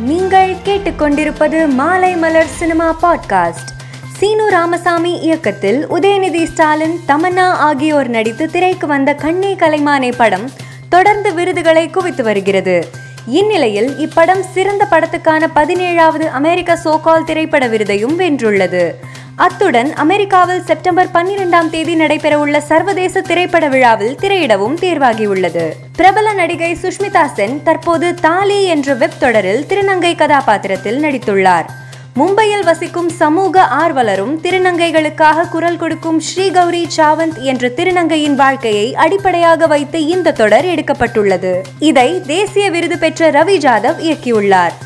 நீங்கள் கேட்டுக்கொண்டிருப்பது மாலை மலர் சினிமா பாட்காஸ்ட். சீனு ராமசாமி இயக்கத்தில் உதயநிதி ஸ்டாலின் தமன்னா ஆகியோர் நடித்து திரைக்கு வந்த கண்ணே கலைமானே படம் தொடர்ந்து விருதுகளை குவித்து வருகிறது. இந்நிலையில் இப்படம் சிறந்த படத்துக்கான பதினேழாவது அமெரிக்க சோகால் திரைப்பட விருதையும் வென்றுள்ளது. அத்துடன் அமெரிக்காவில் செப்டம்பர் பன்னிரெண்டாம் தேதி நடைபெறவுள்ள சர்வதேச திரைப்பட விழாவில் திரையிடவும் தேர்வாகியுள்ளது. பிரபல நடிகை சுஷ்மிதா சென் தற்போது தாலி என்ற வெப் தொடரில் திருநங்கை கதாபாத்திரத்தில் நடித்துள்ளார். மும்பையில் வசிக்கும் சமூக ஆர்வலரும் திருநங்கைகளுக்காக குரல் கொடுக்கும் ஸ்ரீகௌரி சாவந்த் என்ற திருநங்கையின் வாழ்க்கையை அடிப்படையாக வைத்து இந்த தொடர் எடுக்கப்பட்டுள்ளது. இதை தேசிய விருது பெற்ற ரவி ஜாதவ் இயக்கியுள்ளார்.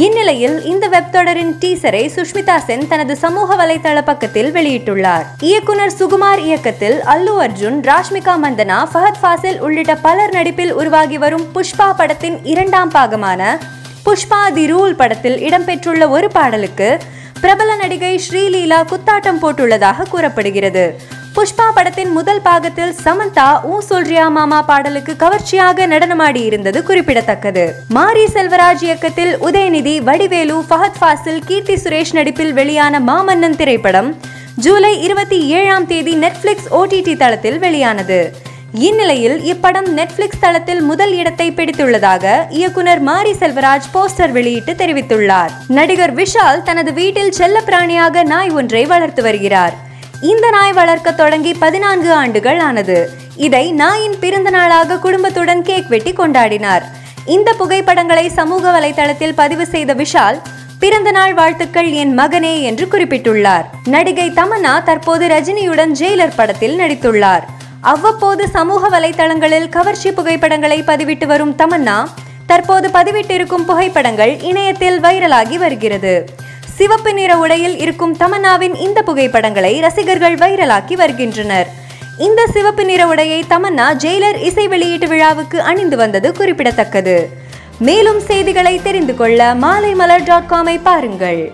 இந்நிலையில் இந்த வெப் தொடரின் டீசரை சுஷ்மிதா சென் தனது சமூக வலைதள பக்கத்தில் வெளியிட்டுள்ளார். இயக்குனர் சுகுமார் இயக்கத்தில் அல்லு அர்ஜுன் ராஷ்மிகா மந்தனா ஃபஹத் ஃபாசில் உள்ளிட்ட பலர் நடிப்பில் உருவாகி வரும் புஷ்பா படத்தின் இரண்டாம் பாகமான புஷ்பா தி ரூல் படத்தில் இடம்பெற்றுள்ள ஒரு பாடலுக்கு பிரபல நடிகை ஸ்ரீலீலா குத்தாட்டம் போட்டுள்ளதாக கூறப்படுகிறது. புஷ்பா படத்தின் முதல் பாகத்தில் சமந்தா ஊ சொல்றியா மாமா பாடலுக்கு கவர்ச்சியாக நடனமாடி இருந்தது குறிப்பிடத்தக்கது. மாரி செல்வராஜ் இயக்கத்தில் உதயநிதி வடிவேலு ஃபஹத் ஃபாசில் கீர்த்தி சுரேஷ் நடிப்பில் வெளியான மாமன்னன் திரைப்படம் ஜூலை இருபத்தி ஏழாம் தேதி நெட்ஃபிளிக்ஸ் ஓடிடி தளத்தில் வெளியானது. இந்நிலையில் இப்படம் நெட்ஃபிளிக்ஸ் தளத்தில் முதல் இடத்தை பிடித்துள்ளதாக இயக்குனர் மாரி செல்வராஜ் போஸ்டர் வெளியிட்டு தெரிவித்துள்ளார். நடிகர் விஷால் தனது வீட்டில் செல்லப்பிராணியாக நாய் ஒன்றை வளர்த்து வருகிறார். இந்த நாய் வளர்க்க தொடங்கி பதினான்கு ஆண்டுகள் ஆனது. இதை நாயின் பிறந்த நாளாக குடும்பத்துடன் கேக் வெட்டி கொண்டாடினார். இந்த புகைப்படங்களை சமூக வலைதளத்தில் பதிவு செய்த விஷால் பிறந்த நாள் வாழ்த்துக்கள் என் மகனே என்று குறிப்பிட்டுள்ளார். நடிகை தமன்னா தற்போது ரஜினியுடன் ஜெயிலர் படத்தில் நடித்துள்ளார். அவ்வப்போது சமூக வலைதளங்களில் கவர்ச்சி புகைப்படங்களை பதிவிட்டு வரும் தமன்னா தற்போது பதிவிட்டிருக்கும் புகைப்படங்கள் இணையத்தில் வைரலாகி வருகிறது. சிவப்பு நிற உடையில் இருக்கும் தமன்னாவின் இந்த புகைப்படங்களை ரசிகர்கள் வைரலாக்கி வருகின்றனர். இந்த சிவப்பு நிற உடையை தமன்னா ஜெயிலர் இசை வெளியீட்டு விழாவுக்கு அணிந்து வந்தது குறிப்பிடத்தக்கது. மேலும் செய்திகளை தெரிந்து கொள்ள மாலைமலர் டாட் காமை பாருங்கள்.